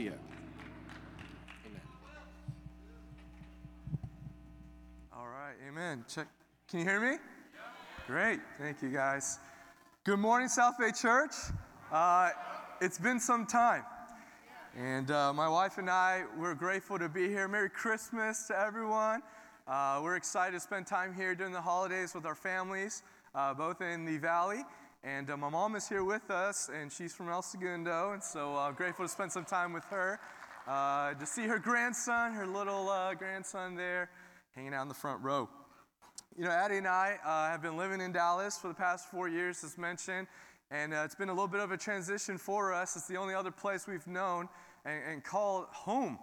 you. Amen. All right, amen. Check. Can you hear me? Great, thank you guys. Good morning, South Bay Church. Uh, it's been some time. And uh, my wife and I, we're grateful to be here. Merry Christmas to everyone. Uh, we're excited to spend time here during the holidays with our families, uh, both in the valley. And uh, my mom is here with us, and she's from El Segundo, and so I'm uh, grateful to spend some time with her. Uh, to see her grandson, her little uh, grandson there, hanging out in the front row. You know, Addie and I uh, have been living in Dallas for the past four years, as mentioned, and uh, it's been a little bit of a transition for us. It's the only other place we've known and, and called home.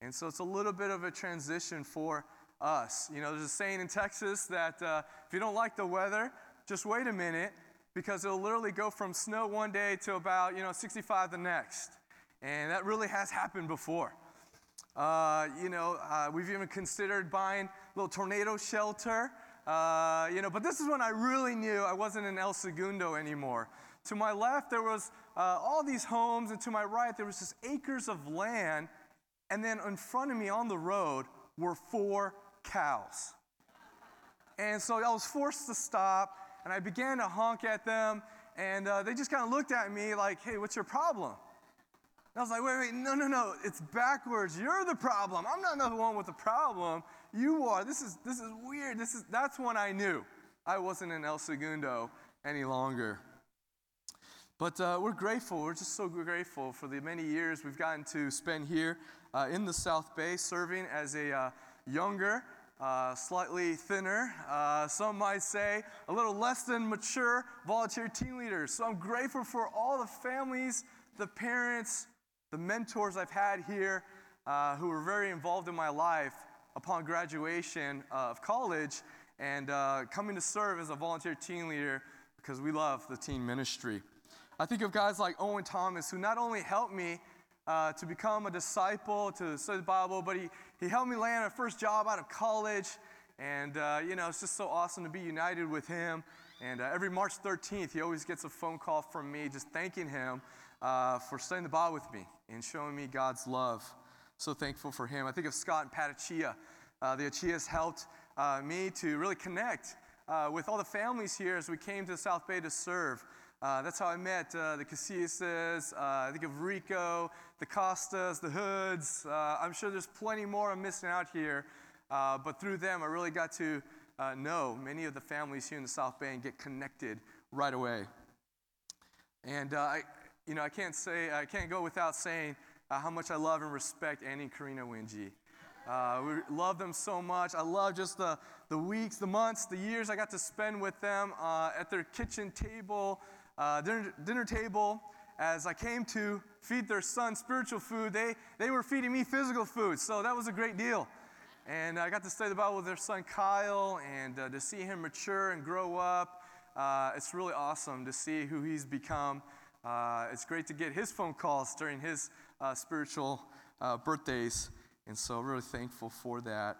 And so it's a little bit of a transition for us. You know, there's a saying in Texas that if you don't like the weather, just wait a minute because it'll literally go from snow one day to about, you know, 65 the next. And that really has happened before. Uh, you know, uh, we've even considered buying a little tornado shelter. Uh, you know, but this is when I really knew I wasn't in El Segundo anymore. To my left, there was uh, all these homes, and to my right, there was just acres of land. And then in front of me on the road were four cows. And so I was forced to stop, and I began to honk at them, and uh, they just kind of looked at me like, hey, what's your problem? And I was like, wait, wait, no, no, no, it's backwards. You're the problem. I'm not the one with the problem. You are. This is, this is weird. This is, that's when I knew I wasn't in El Segundo any longer. But uh, we're grateful. We're just so grateful for the many years we've gotten to spend here uh, in the South Bay serving as a uh, younger, uh, slightly thinner, uh, some might say a little less than mature volunteer team leaders. So I'm grateful for all the families, the parents, the mentors I've had here uh, who were very involved in my life upon graduation of college and uh, coming to serve as a volunteer team leader because we love the teen ministry. I think of guys like Owen Thomas who not only helped me uh, to become a disciple, to study the Bible, but he, he helped me land my first job out of college. And, uh, you know, it's just so awesome to be united with him. And uh, every March 13th, he always gets a phone call from me just thanking him uh, for studying the Bible with me and showing me God's love. So thankful for him. I think of Scott and Pat Achia. Uh, the Achias helped uh, me to really connect with all the families here as we came to South Bay to serve. Uh, that's how I met uh, the Casillas, uh, I think of Rico, the Costas, the Hoods. Uh, I'm sure there's plenty more I'm missing out here. Uh, but through them, I really got to know many of the families here in the South Bay and get connected right away. And I, you know, I can't say, I can't go without saying how much I love and respect Annie and Karina Wingy. we love them so much. I love just the, the weeks, the months, the years I got to spend with them at their kitchen table, uh, dinner, dinner table, as I came to feed their son spiritual food, they, they were feeding me physical food. So that was a great deal. And I got to study the Bible with their son Kyle and uh, to see him mature and grow up. Uh, it's really awesome to see who he's become. Uh, it's great to get his phone calls during his uh, spiritual uh, birthdays. And so, really thankful for that.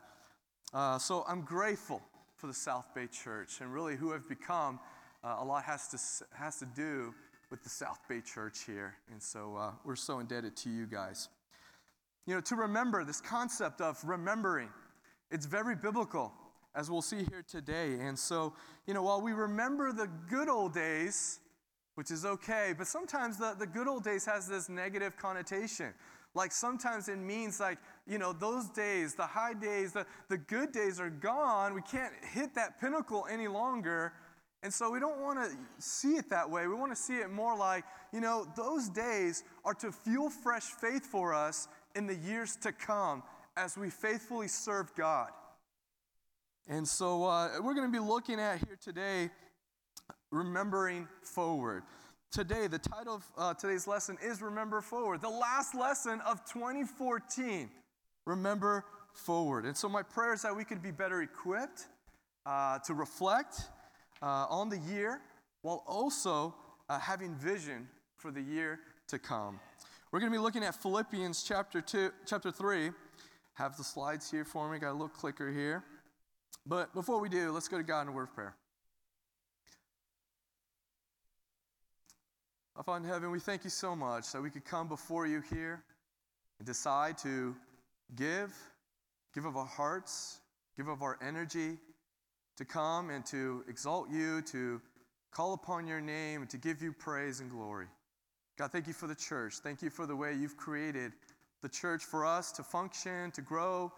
so, I'm grateful for the South Bay Church and really who I've become uh, a lot has to, has to do with the South Bay Church here. And so uh, we're so indebted to you guys. You know, to remember, this concept of remembering, it's very biblical, as we'll see here today. And so, you know, while we remember the good old days, which is okay, but sometimes the, the good old days has this negative connotation. Like sometimes it means like, you know, those days, the high days, the, the good days are gone. We can't hit that pinnacle any longer. And so we don't want to see it that way. We want to see it more like, you know, those days are to fuel fresh faith for us in the years to come as we faithfully serve God. And so uh, we're going to be looking at here today, remembering forward. Today, the title of uh, today's lesson is Remember Forward, the last lesson of 2014. Remember forward. And so my prayer is that we could be better equipped uh, to reflect uh, on the year while also uh, having vision for the year to come. We're going to be looking at Philippians chapter 2, chapter 3. Have the slides here for me. Got a little clicker here. But before we do, let's go to God in a word of prayer. Father in heaven, we thank you so much that we could come before you here and decide to give, give of our hearts, give of our energy, to come and to exalt you, to call upon your name, and to give you praise and glory. God, thank you for the church. Thank you for the way you've created the church for us to function, to grow,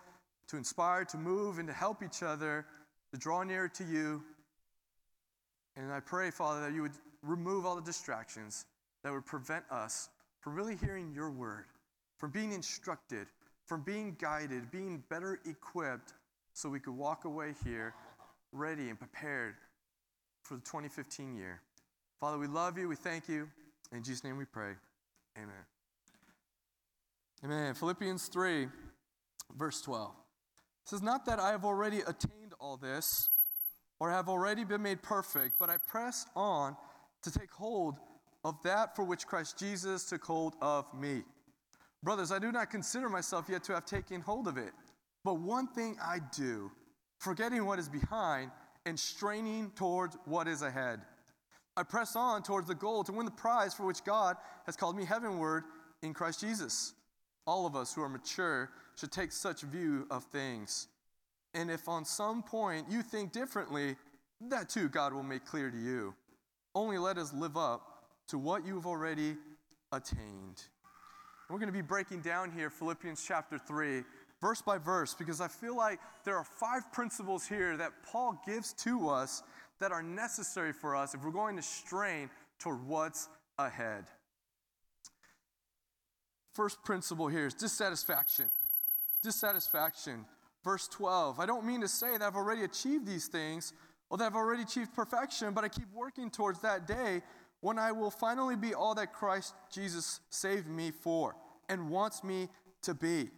to inspire, to move, and to help each other, to draw nearer to you. And I pray, Father, that you would remove all the distractions that would prevent us from really hearing your word, from being instructed, from being guided, being better equipped so we could walk away here ready and prepared for the 2015 year. Father, we love you. We thank you. In Jesus' name we pray. Amen. Amen. Philippians 3, verse 12. It says, Not that I have already attained all this or have already been made perfect, but I press on to take hold of that for which Christ Jesus took hold of me. Brothers, I do not consider myself yet to have taken hold of it, but one thing I do, forgetting what is behind and straining towards what is ahead. I press on towards the goal to win the prize for which God has called me heavenward in Christ Jesus. All of us who are mature should take such view of things. And if on some point you think differently, that too God will make clear to you. Only let us live up to what you've already attained. We're going to be breaking down here Philippians chapter 3, verse by verse, because I feel like there are five principles here that Paul gives to us that are necessary for us if we're going to strain toward what's ahead. First principle here is dissatisfaction. Dissatisfaction. Verse 12 I don't mean to say that I've already achieved these things or that I've already achieved perfection, but I keep working towards that day when I will finally be all that Christ Jesus saved me for and wants me to be.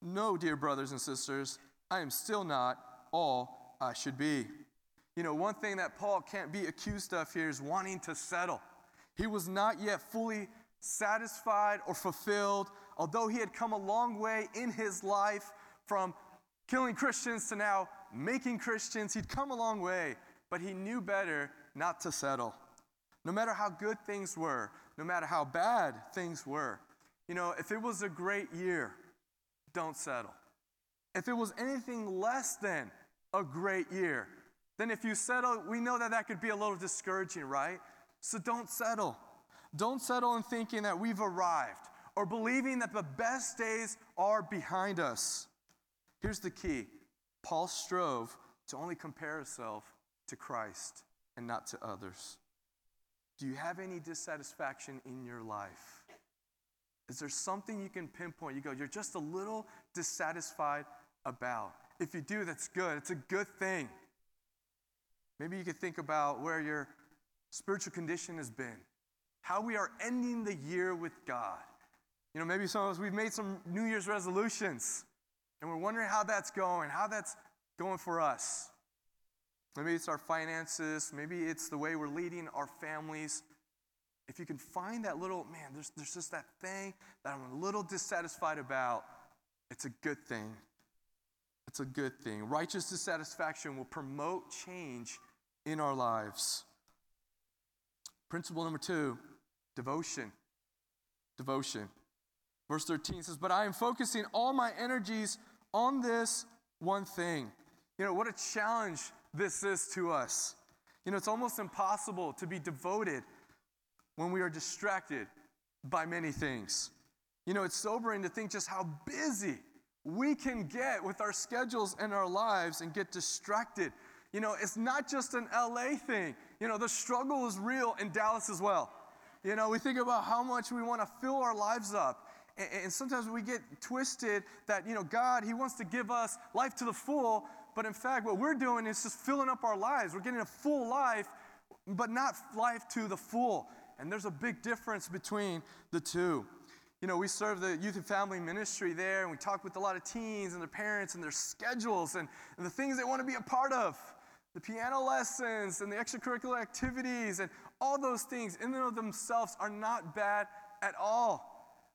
No, dear brothers and sisters, I am still not all I should be. You know, one thing that Paul can't be accused of here is wanting to settle. He was not yet fully satisfied or fulfilled, although he had come a long way in his life from killing Christians to now making Christians. He'd come a long way, but he knew better not to settle. No matter how good things were, no matter how bad things were. You know, if it was a great year, don't settle. If it was anything less than a great year, then if you settle, we know that that could be a little discouraging, right? So don't settle. Don't settle in thinking that we've arrived or believing that the best days are behind us. Here's the key Paul strove to only compare himself to Christ and not to others. Do you have any dissatisfaction in your life? Is there something you can pinpoint? You go, you're just a little dissatisfied about. If you do, that's good. It's a good thing. Maybe you could think about where your spiritual condition has been, how we are ending the year with God. You know, maybe some of us, we've made some New Year's resolutions, and we're wondering how that's going, how that's going for us. Maybe it's our finances, maybe it's the way we're leading our families. If you can find that little, man, there's, there's just that thing that I'm a little dissatisfied about, it's a good thing. It's a good thing. Righteous dissatisfaction will promote change in our lives. Principle number two devotion. Devotion. Verse 13 says, But I am focusing all my energies on this one thing. You know, what a challenge this is to us. You know, it's almost impossible to be devoted when we are distracted by many things. You know, it's sobering to think just how busy we can get with our schedules and our lives and get distracted. You know, it's not just an LA thing. You know, the struggle is real in Dallas as well. You know, we think about how much we want to fill our lives up. And, sometimes we get twisted that, you know, God, He wants to give us life to the full. But in fact, what we're doing is just filling up our lives. We're getting a full life, but not life to the full. And there's a big difference between the two. You know, we serve the youth and family ministry there, and we talk with a lot of teens and their parents and their schedules and, and the things they want to be a part of the piano lessons and the extracurricular activities and all those things in and of themselves are not bad at all.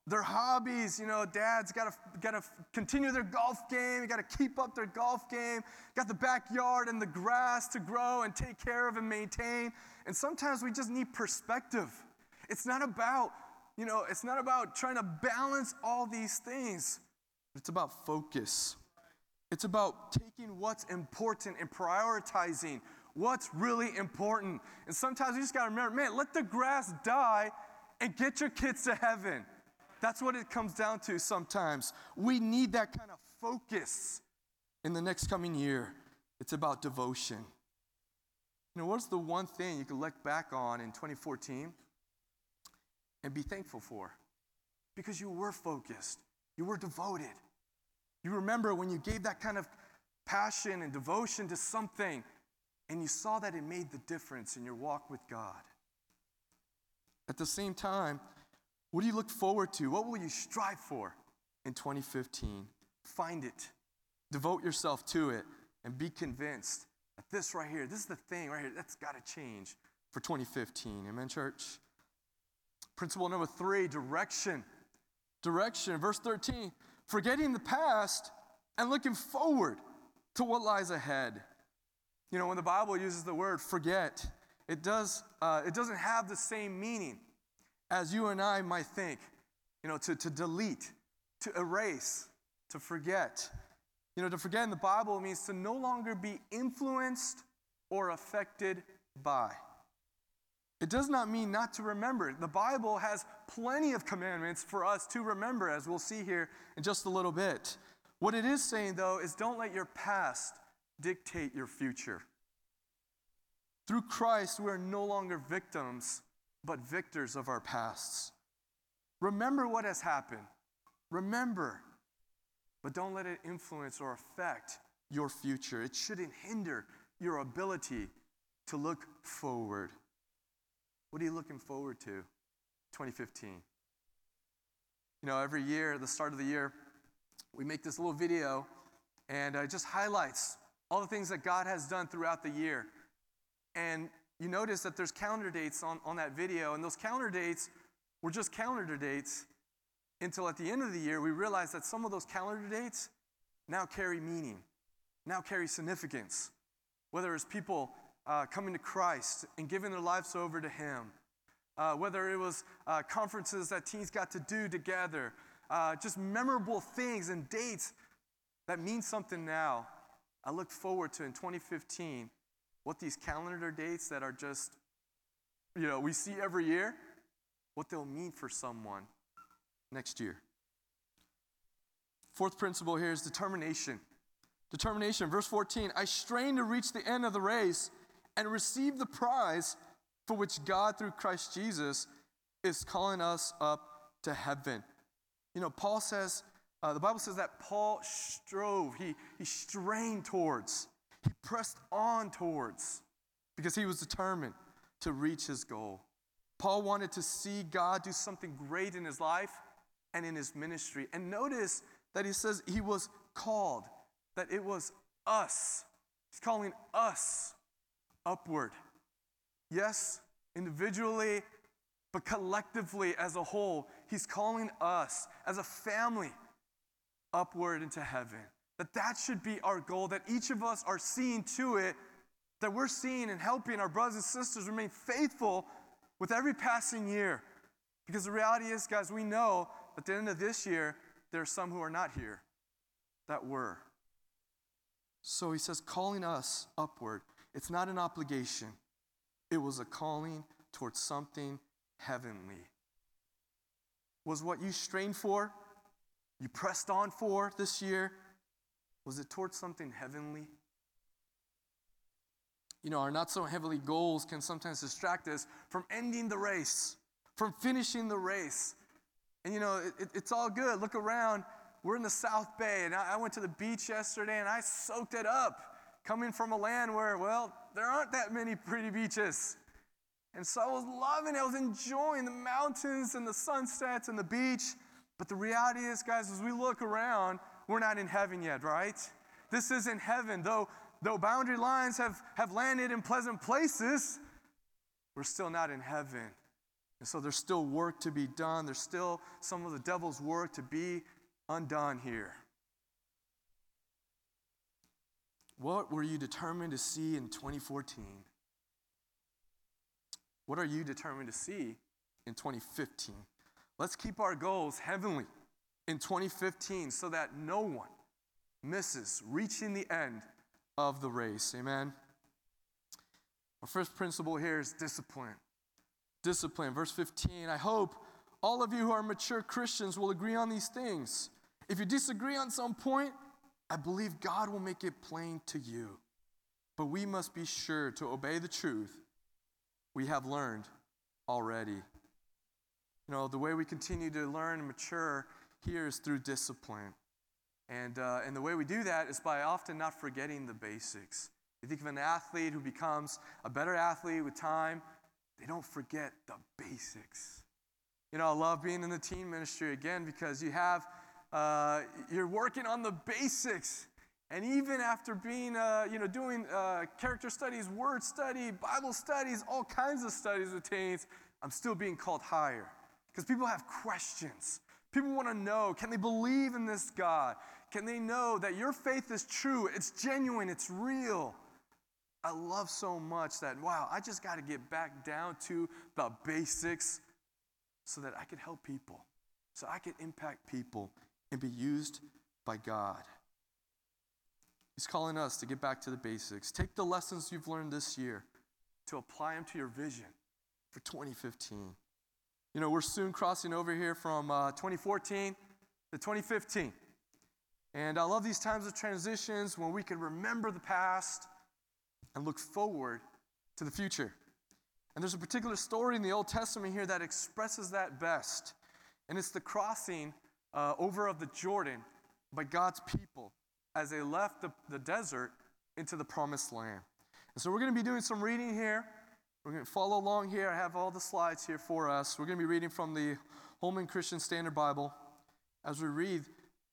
Their hobbies, you know, dad's got to got to continue their golf game, got to keep up their golf game, got the backyard and the grass to grow and take care of and maintain. And sometimes we just need perspective. It's not about you know, it's not about trying to balance all these things. It's about focus. It's about taking what's important and prioritizing what's really important. And sometimes you just got to remember, man, let the grass die and get your kids to heaven. That's what it comes down to sometimes. We need that kind of focus in the next coming year. It's about devotion. You know, what's the one thing you can look back on in 2014 and be thankful for? Because you were focused, you were devoted. You remember when you gave that kind of passion and devotion to something and you saw that it made the difference in your walk with God. At the same time, what do you look forward to? What will you strive for in 2015? Find it, devote yourself to it, and be convinced that this right here, this is the thing right here, that's got to change for 2015. Amen, church? Principle number three direction. Direction. Verse 13 forgetting the past and looking forward to what lies ahead. You know, when the Bible uses the word forget, it, does, uh, it doesn't have the same meaning as you and I might think. You know, to, to delete, to erase, to forget. You know, to forget in the Bible means to no longer be influenced or affected by. It does not mean not to remember. The Bible has plenty of commandments for us to remember, as we'll see here in just a little bit. What it is saying, though, is don't let your past dictate your future. Through Christ, we are no longer victims, but victors of our pasts. Remember what has happened. Remember, but don't let it influence or affect your future. It shouldn't hinder your ability to look forward. What are you looking forward to? 2015. You know, every year, at the start of the year, we make this little video and uh, it just highlights all the things that God has done throughout the year. And you notice that there's calendar dates on, on that video, and those calendar dates were just calendar dates until at the end of the year we realized that some of those calendar dates now carry meaning, now carry significance. Whether it's people uh, coming to Christ and giving their lives over to Him, uh, whether it was uh, conferences that teens got to do together, uh, just memorable things and dates that mean something now. I look forward to in 2015 what these calendar dates that are just, you know, we see every year, what they'll mean for someone next year. Fourth principle here is determination. Determination, verse 14 I strain to reach the end of the race and receive the prize for which God, through Christ Jesus, is calling us up to heaven. You know, Paul says, uh, the Bible says that Paul strove, he, he strained towards, he pressed on towards, because he was determined to reach his goal. Paul wanted to see God do something great in his life and in his ministry. And notice that he says he was called, that it was us. He's calling us upward. Yes, individually, but collectively as a whole, he's calling us as a family upward into heaven. That that should be our goal, that each of us are seeing to it, that we're seeing and helping our brothers and sisters remain faithful with every passing year. Because the reality is, guys, we know at the end of this year, there are some who are not here that were. So he says, calling us upward. It's not an obligation, it was a calling towards something heavenly. Was what you strained for you pressed on for this year? Was it towards something heavenly? You know, our not so heavenly goals can sometimes distract us from ending the race, from finishing the race. And you know, it, it's all good. Look around. We're in the South Bay, and I, I went to the beach yesterday and I soaked it up, coming from a land where, well, there aren't that many pretty beaches. And so I was loving it. I was enjoying the mountains and the sunsets and the beach. But the reality is, guys, as we look around, we're not in heaven yet, right? This isn't heaven. Though, though boundary lines have, have landed in pleasant places, we're still not in heaven. And so there's still work to be done. There's still some of the devil's work to be undone here. What were you determined to see in 2014? What are you determined to see in 2015? Let's keep our goals heavenly in 2015 so that no one misses reaching the end of the race. Amen. Our first principle here is discipline. Discipline. Verse 15 I hope all of you who are mature Christians will agree on these things. If you disagree on some point, I believe God will make it plain to you. But we must be sure to obey the truth we have learned already. You know, the way we continue to learn and mature here is through discipline. And, uh, and the way we do that is by often not forgetting the basics. You think of an athlete who becomes a better athlete with time, they don't forget the basics. You know, I love being in the teen ministry again because you have, uh, you're working on the basics. And even after being, uh, you know, doing uh, character studies, word study, Bible studies, all kinds of studies with teens, I'm still being called higher. Because people have questions. People want to know can they believe in this God? Can they know that your faith is true? It's genuine, it's real. I love so much that, wow, I just got to get back down to the basics so that I can help people, so I can impact people and be used by God. He's calling us to get back to the basics. Take the lessons you've learned this year to apply them to your vision for 2015. You know, we're soon crossing over here from uh, 2014 to 2015. And I love these times of transitions when we can remember the past and look forward to the future. And there's a particular story in the Old Testament here that expresses that best. And it's the crossing uh, over of the Jordan by God's people as they left the, the desert into the promised land. And so we're going to be doing some reading here. We're going to follow along here. I have all the slides here for us. We're going to be reading from the Holman Christian Standard Bible as we read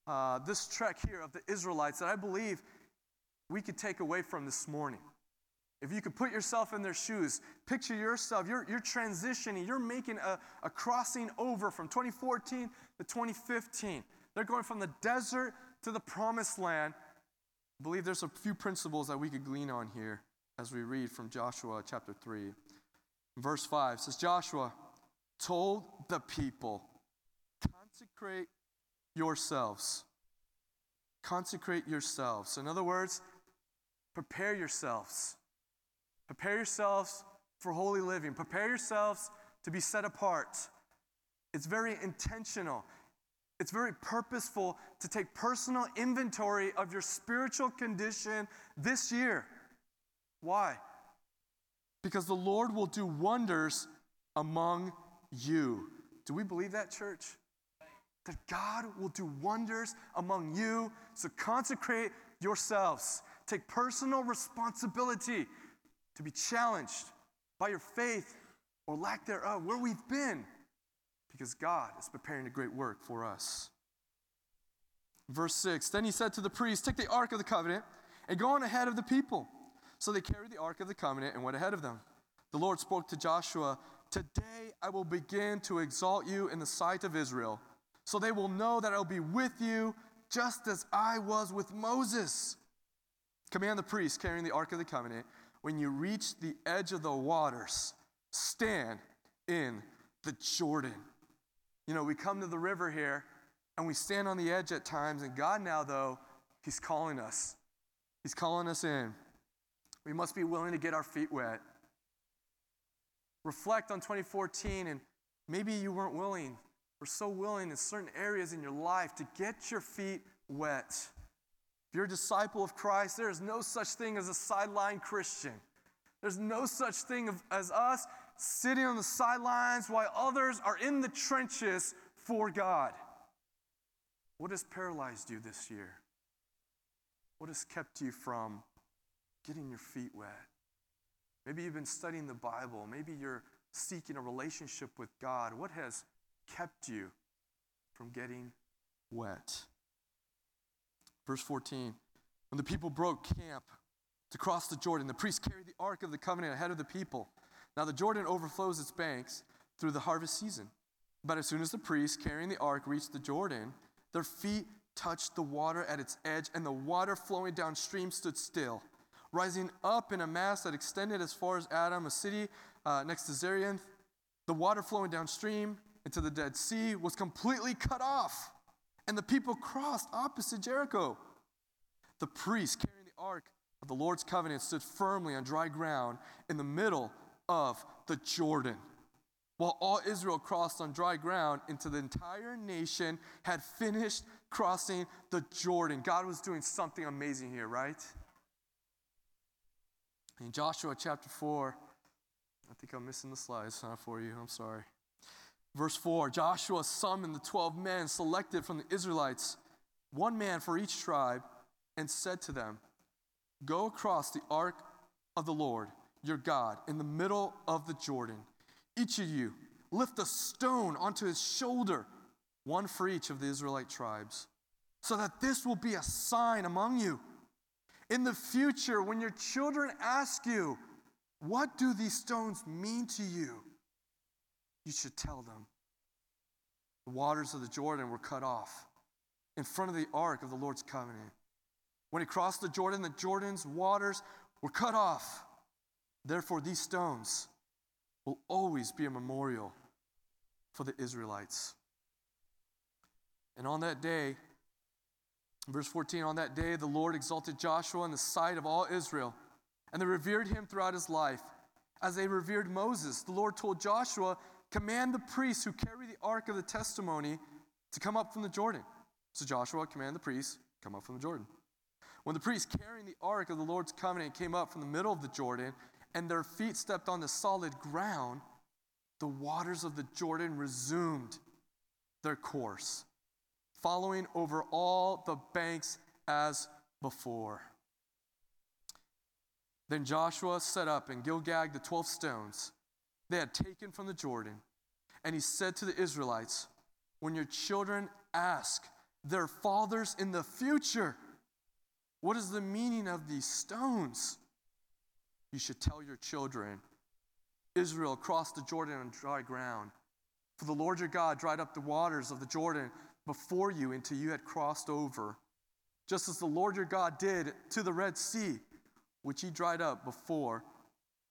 uh, this trek here of the Israelites that I believe we could take away from this morning. If you could put yourself in their shoes, picture yourself, you're, you're transitioning, you're making a, a crossing over from 2014 to 2015. They're going from the desert to the promised land. I believe there's a few principles that we could glean on here as we read from Joshua chapter 3. Verse 5 says, Joshua told the people, consecrate yourselves. Consecrate yourselves. In other words, prepare yourselves Prepare yourselves for holy living. Prepare yourselves to be set apart. It's very intentional. It's very purposeful to take personal inventory of your spiritual condition this year. Why? Because the Lord will do wonders among you. Do we believe that, church? That God will do wonders among you. So consecrate yourselves. Take personal responsibility to be challenged by your faith or lack thereof, where we've been, because God is preparing a great work for us. Verse 6 Then he said to the priest, Take the ark of the covenant and go on ahead of the people. So they carried the ark of the covenant and went ahead of them. The Lord spoke to Joshua, Today I will begin to exalt you in the sight of Israel, so they will know that I will be with you just as I was with Moses. Command the priests carrying the ark of the covenant when you reach the edge of the waters, stand in the Jordan. You know, we come to the river here and we stand on the edge at times, and God now, though, He's calling us. He's calling us in. We must be willing to get our feet wet. Reflect on 2014, and maybe you weren't willing or so willing in certain areas in your life to get your feet wet. If you're a disciple of Christ, there is no such thing as a sideline Christian. There's no such thing as us sitting on the sidelines while others are in the trenches for God. What has paralyzed you this year? What has kept you from getting your feet wet? Maybe you've been studying the Bible. Maybe you're seeking a relationship with God. What has kept you from getting wet? Verse 14 When the people broke camp to cross the Jordan, the priests carried the ark of the covenant ahead of the people. Now the Jordan overflows its banks through the harvest season. But as soon as the priests carrying the ark reached the Jordan, their feet touched the water at its edge, and the water flowing downstream stood still, rising up in a mass that extended as far as Adam, a city uh, next to Zarethan. The water flowing downstream into the Dead Sea was completely cut off, and the people crossed opposite Jericho. The priest carrying the ark of the Lord's covenant stood firmly on dry ground in the middle of the Jordan. While all Israel crossed on dry ground into the entire nation had finished crossing the Jordan. God was doing something amazing here, right? In Joshua chapter 4, I think I'm missing the slides huh, for you. I'm sorry. Verse 4 Joshua summoned the 12 men selected from the Israelites, one man for each tribe, and said to them, Go across the ark of the Lord your God in the middle of the Jordan. Each of you lift a stone onto his shoulder, one for each of the Israelite tribes, so that this will be a sign among you. In the future, when your children ask you, What do these stones mean to you? you should tell them. The waters of the Jordan were cut off in front of the ark of the Lord's covenant. When he crossed the Jordan, the Jordan's waters were cut off. Therefore, these stones will always be a memorial for the Israelites. And on that day, verse 14, on that day, the Lord exalted Joshua in the sight of all Israel, and they revered him throughout his life. As they revered Moses, the Lord told Joshua, Command the priests who carry the ark of the testimony to come up from the Jordan. So Joshua commanded the priests, Come up from the Jordan. When the priests carrying the ark of the Lord's covenant came up from the middle of the Jordan, and their feet stepped on the solid ground, the waters of the Jordan resumed their course, following over all the banks as before. Then Joshua set up in Gilgal the 12 stones they had taken from the Jordan, and he said to the Israelites, When your children ask their fathers in the future, what is the meaning of these stones? You should tell your children Israel crossed the Jordan on dry ground. For the Lord your God dried up the waters of the Jordan before you until you had crossed over, just as the Lord your God did to the Red Sea, which he dried up before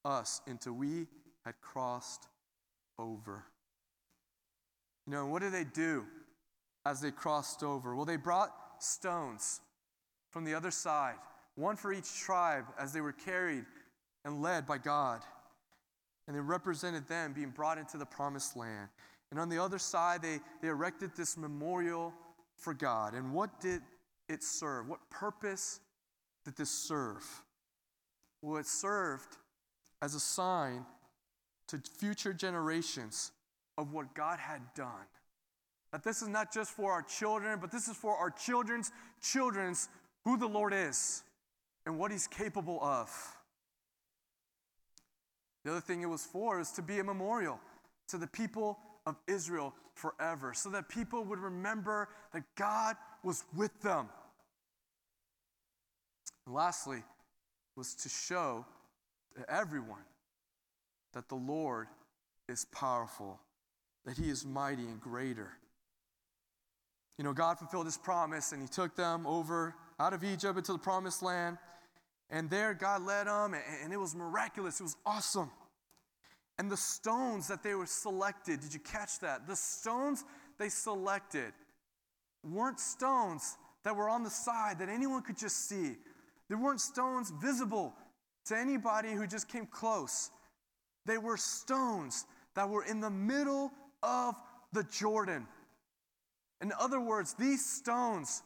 us until we had crossed over. You know, what did they do as they crossed over? Well, they brought stones from the other side, one for each tribe as they were carried and led by God. And they represented them being brought into the promised land. And on the other side, they, they erected this memorial for God. And what did it serve? What purpose did this serve? Well, it served as a sign to future generations of what God had done. That this is not just for our children, but this is for our children's children's who the Lord is and what He's capable of. The other thing it was for is to be a memorial to the people of Israel forever, so that people would remember that God was with them. And lastly, was to show to everyone that the Lord is powerful, that He is mighty and greater. You know, God fulfilled His promise and He took them over out of Egypt into the promised land. And there, God led them, and it was miraculous. It was awesome. And the stones that they were selected, did you catch that? The stones they selected weren't stones that were on the side that anyone could just see. They weren't stones visible to anybody who just came close. They were stones that were in the middle of the Jordan. In other words, these stones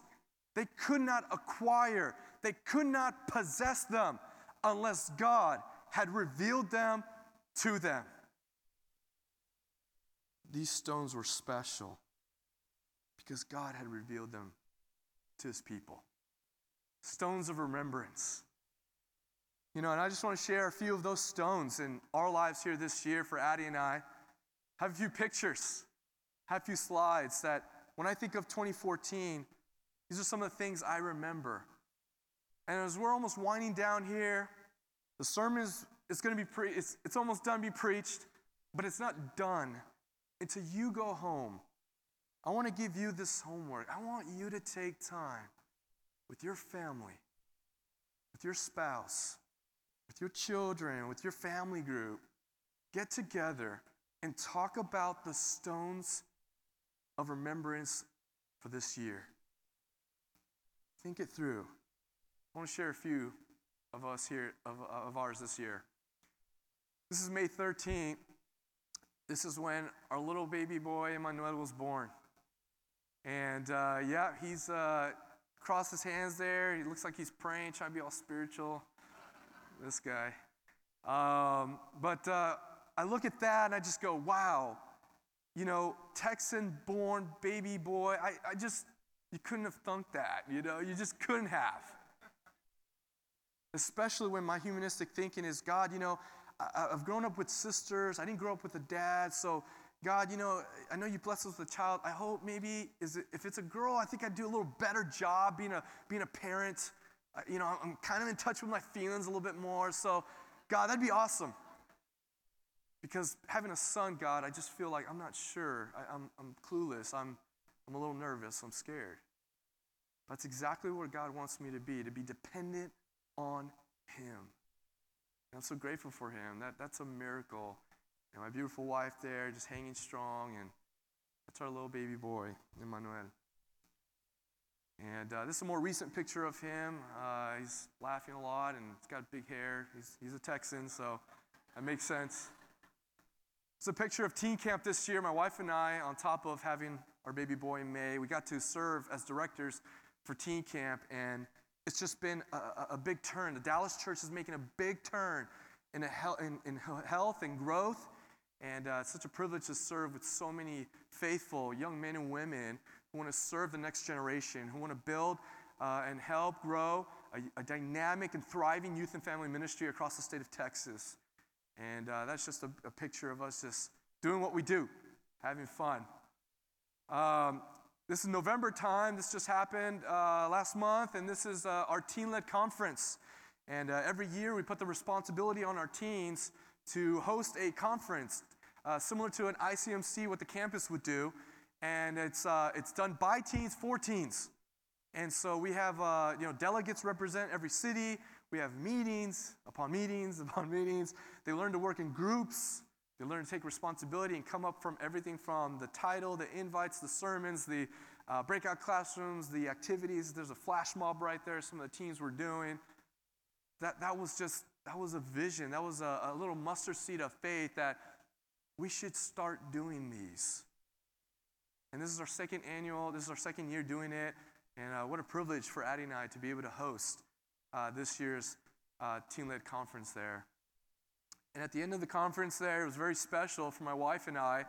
they could not acquire, they could not possess them unless God had revealed them to them. These stones were special because God had revealed them to his people. Stones of remembrance. You know, and I just want to share a few of those stones in our lives here this year for Addie and I. Have a few pictures, have a few slides that when I think of 2014, these are some of the things I remember. And as we're almost winding down here, the sermon is going to be pre- it's, it's almost done be preached, but it's not done until you go home. I want to give you this homework. I want you to take time with your family, with your spouse, with your children, with your family group. Get together and talk about the stones of remembrance for this year. Think it through. I want to share a few of us here, of, of ours this year. This is May 13th. This is when our little baby boy, Emmanuel, was born. And uh, yeah, he's uh, crossed his hands there. He looks like he's praying, trying to be all spiritual. This guy. Um, but uh, I look at that and I just go, wow, you know, Texan born baby boy. I, I just, you couldn't have thunk that, you know, you just couldn't have. Especially when my humanistic thinking is, God, you know, I, I've grown up with sisters. I didn't grow up with a dad. So, God, you know, I know you bless us with a child. I hope maybe is it, if it's a girl, I think I'd do a little better job being a, being a parent. Uh, you know, I'm kind of in touch with my feelings a little bit more. So, God, that'd be awesome. Because having a son, God, I just feel like I'm not sure. I, am I'm, I'm clueless. I'm, I'm a little nervous. I'm scared. That's exactly what God wants me to be, to be dependent on Him. I'm so grateful for Him. That, that's a miracle. And my beautiful wife there, just hanging strong, and that's our little baby boy, Emmanuel. And uh, this is a more recent picture of him. Uh, he's laughing a lot, and he's got big hair. He's, he's a Texan, so that makes sense. It's a picture of teen camp this year. My wife and I, on top of having our baby boy in May, we got to serve as directors for teen camp, and it's just been a, a big turn. The Dallas church is making a big turn in, a in, in health and growth, and uh, it's such a privilege to serve with so many faithful young men and women who want to serve the next generation, who want to build uh, and help grow a, a, dynamic and thriving youth and family ministry across the state of Texas. And uh, that's just a, a, picture of us just doing what we do, having fun. Um, this is November time. This just happened uh, last month, and this is uh, our teen led conference. And uh, every year we put the responsibility on our teens to host a conference uh, similar to an ICMC, what the campus would do. And it's, uh, it's done by teens for teens. And so we have uh, you know, delegates represent every city. We have meetings upon meetings upon meetings. They learn to work in groups. They learn to take responsibility and come up from everything from the title, the invites, the sermons, the uh, breakout classrooms, the activities. There's a flash mob right there, some of the teams were doing. That, that was just, that was a vision. That was a, a little mustard seed of faith that we should start doing these. And this is our second annual, this is our second year doing it. And uh, what a privilege for Addie and I to be able to host uh, this year's uh, teen led conference there. And at the end of the conference there, it was very special for my wife and I,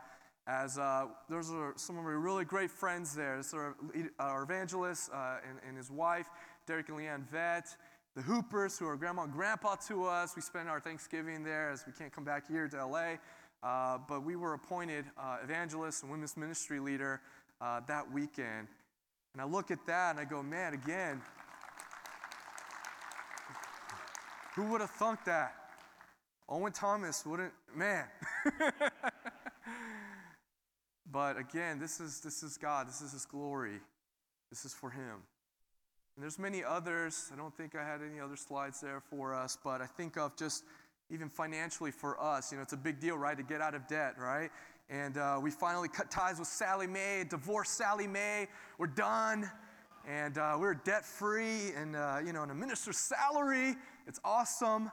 as uh, those are some of my really great friends there. This are our evangelist uh, and, and, his wife, Derek and Leanne Vett, the Hoopers, who are grandma and grandpa to us. We spent our Thanksgiving there as we can't come back here to LA. Uh, but we were appointed uh, evangelist and women's ministry leader uh, that weekend. And I look at that and I go, man, again, who would have thunk that? Owen Thomas wouldn't, man. but again, this is, this is God, this is His glory, this is for Him. And there's many others. I don't think I had any other slides there for us, but I think of just even financially for us. You know, it's a big deal, right, to get out of debt, right? And uh, we finally cut ties with Sallie Mae, divorced Sallie Mae. We're done. And uh, we're debt free and, uh, you know, on a minister's salary. It's awesome.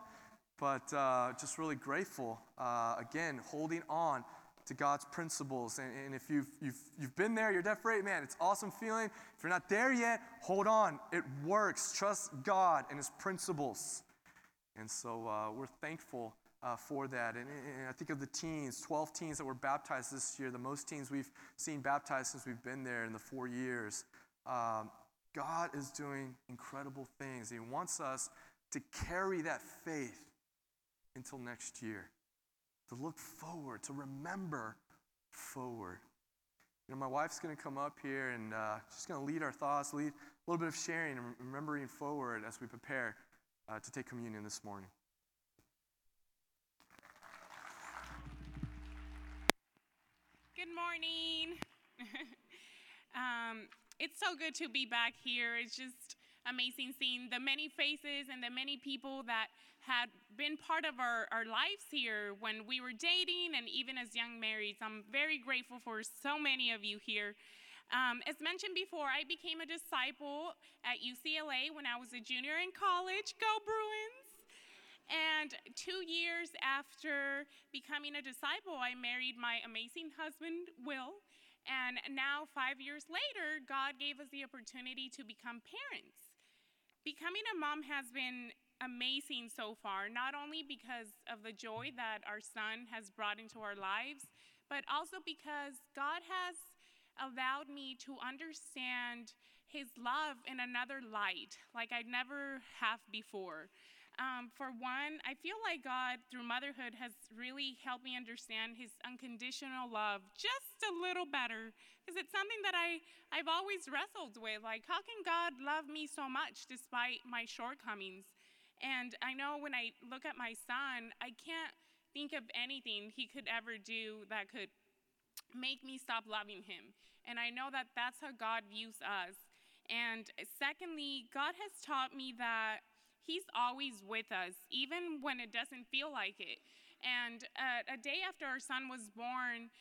But uh, just really grateful, uh, again, holding on to God's principles. And, and if you've, you've, you've been there, you're debt free, man, it's awesome feeling. If you're not there yet, hold on. It works. Trust God and His principles. And so uh, we're thankful uh, for that. And, and, I think of the teens, 12 teens that were baptized this year, the most teens we've seen baptized since we've been there in the four years. Um, God is doing incredible things. He wants us to carry that faith until next year, to look forward, to remember forward. You know, my wife's going to come up here and uh, she's going to lead our thoughts, lead a little bit of sharing and remembering forward as we prepare uh, to take communion this morning. Good morning. um, it's so good to be back here. It's just amazing seeing the many faces and the many people that had been part of our, our lives here when we were dating and even as young marrieds. I'm very grateful for so many of you here. Um, as mentioned before, I became a disciple at UCLA when I was a junior in college. Go Bruins! And two years after becoming a disciple, I married my amazing husband, Will. And now, five years later, God gave us the opportunity to become parents. Becoming a mom has been amazing so far, not only because of the joy that our son has brought into our lives, but also because God has allowed me to understand his love in another light, like I'd never have before. Um, for one, I feel like God, through motherhood, has really helped me understand His unconditional love just a little better. Because it's something that I, I've always wrestled with. Like, how can God love me so much despite my shortcomings? And I know when I look at my son, I can't think of anything he could ever do that could make me stop loving him. And I know that that's how God views us. And secondly, God has taught me that He's always with us, even when it doesn't feel like it. And uh, a day after our son was born,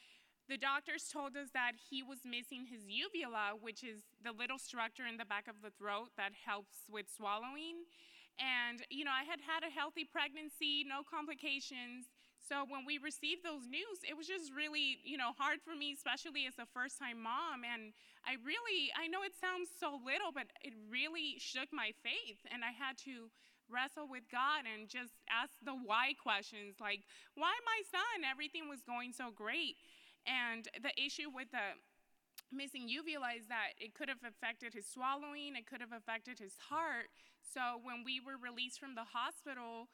the doctors told us that he was missing his uvula, which is the little structure in the back of the throat that helps with swallowing. And, you know, I had had a healthy pregnancy, no complications. So when we received those news, it was just really, you know, hard for me, especially as a first time mom. And I really, I know it sounds so little, but it really shook my faith. And I had to wrestle with God and just ask the why questions like, why my son? Everything was going so great. And the issue with the missing uvula is that it could have affected his swallowing, it could have affected his heart. So when we were released from the hospital,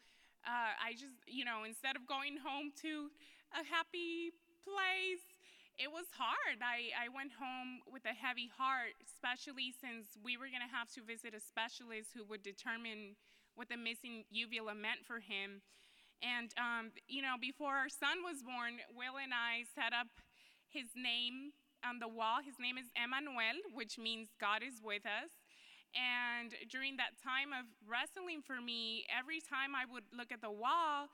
uh, I just, you know, instead of going home to a happy place, it was hard. I, I went home with a heavy heart, especially since we were going to have to visit a specialist who would determine what the missing uvula meant for him. And, um, you know, before our son was born, Will and I set up his name on the wall. His name is Emmanuel, which means God is with us. And during that time of wrestling for me, every time I would look at the wall,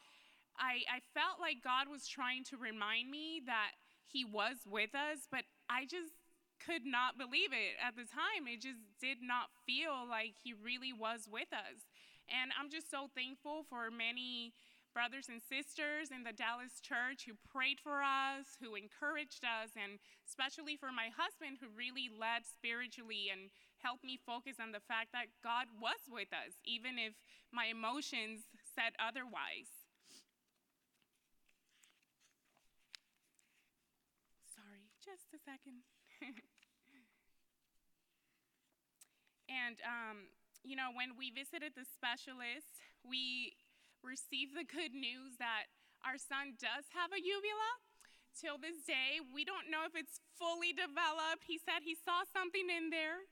I, I felt like God was trying to remind me that He was with us, but I just could not believe it at the time. It just did not feel like He really was with us. And I'm just so thankful for many brothers and sisters in the Dallas church who prayed for us, who encouraged us, and especially for my husband who really led spiritually and helped me focus on the fact that God was with us, even if my emotions said otherwise. Sorry, just a second. and, um, you know, when we visited the specialist, we received the good news that our son does have a uvula. Till this day, we don't know if it's fully developed. He said he saw something in there.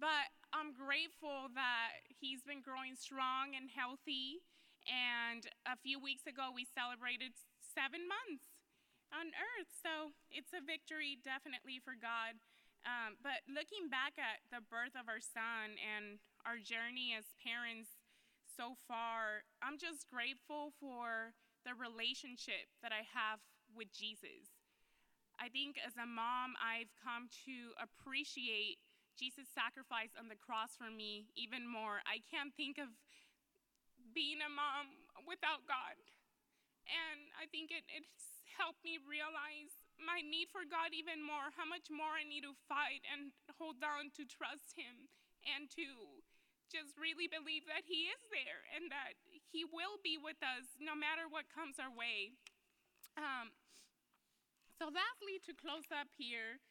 But I'm grateful that he's been growing strong and healthy. And a few weeks ago, we celebrated seven months on earth. So it's a victory, definitely, for God. Um, but looking back at the birth of our son and our journey as parents so far, I'm just grateful for the relationship that I have with Jesus. I think as a mom, I've come to appreciate Jesus' sacrifice on the cross for me even more. I can't think of being a mom without God. And I think it, it's helped me realize my need for God even more, how much more I need to fight and hold on to trust Him and to just really believe that He is there and that He will be with us no matter what comes our way. Um, so, lastly, to close up here,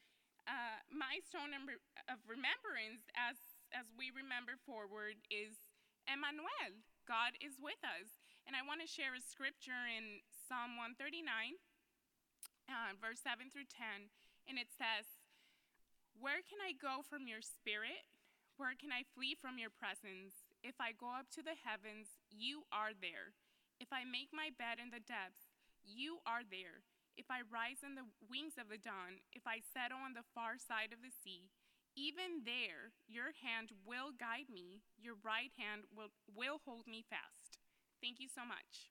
uh, my stone of remembrance as, as we remember forward is Emmanuel. God is with us. And I want to share a scripture in Psalm 139, uh, verse 7 through 10. And it says, Where can I go from your spirit? Where can I flee from your presence? If I go up to the heavens, you are there. If I make my bed in the depths, you are there. If I rise on the wings of the dawn, if I settle on the far side of the sea, Even there, your hand will guide me, your right hand will, will hold me fast. Thank you so much.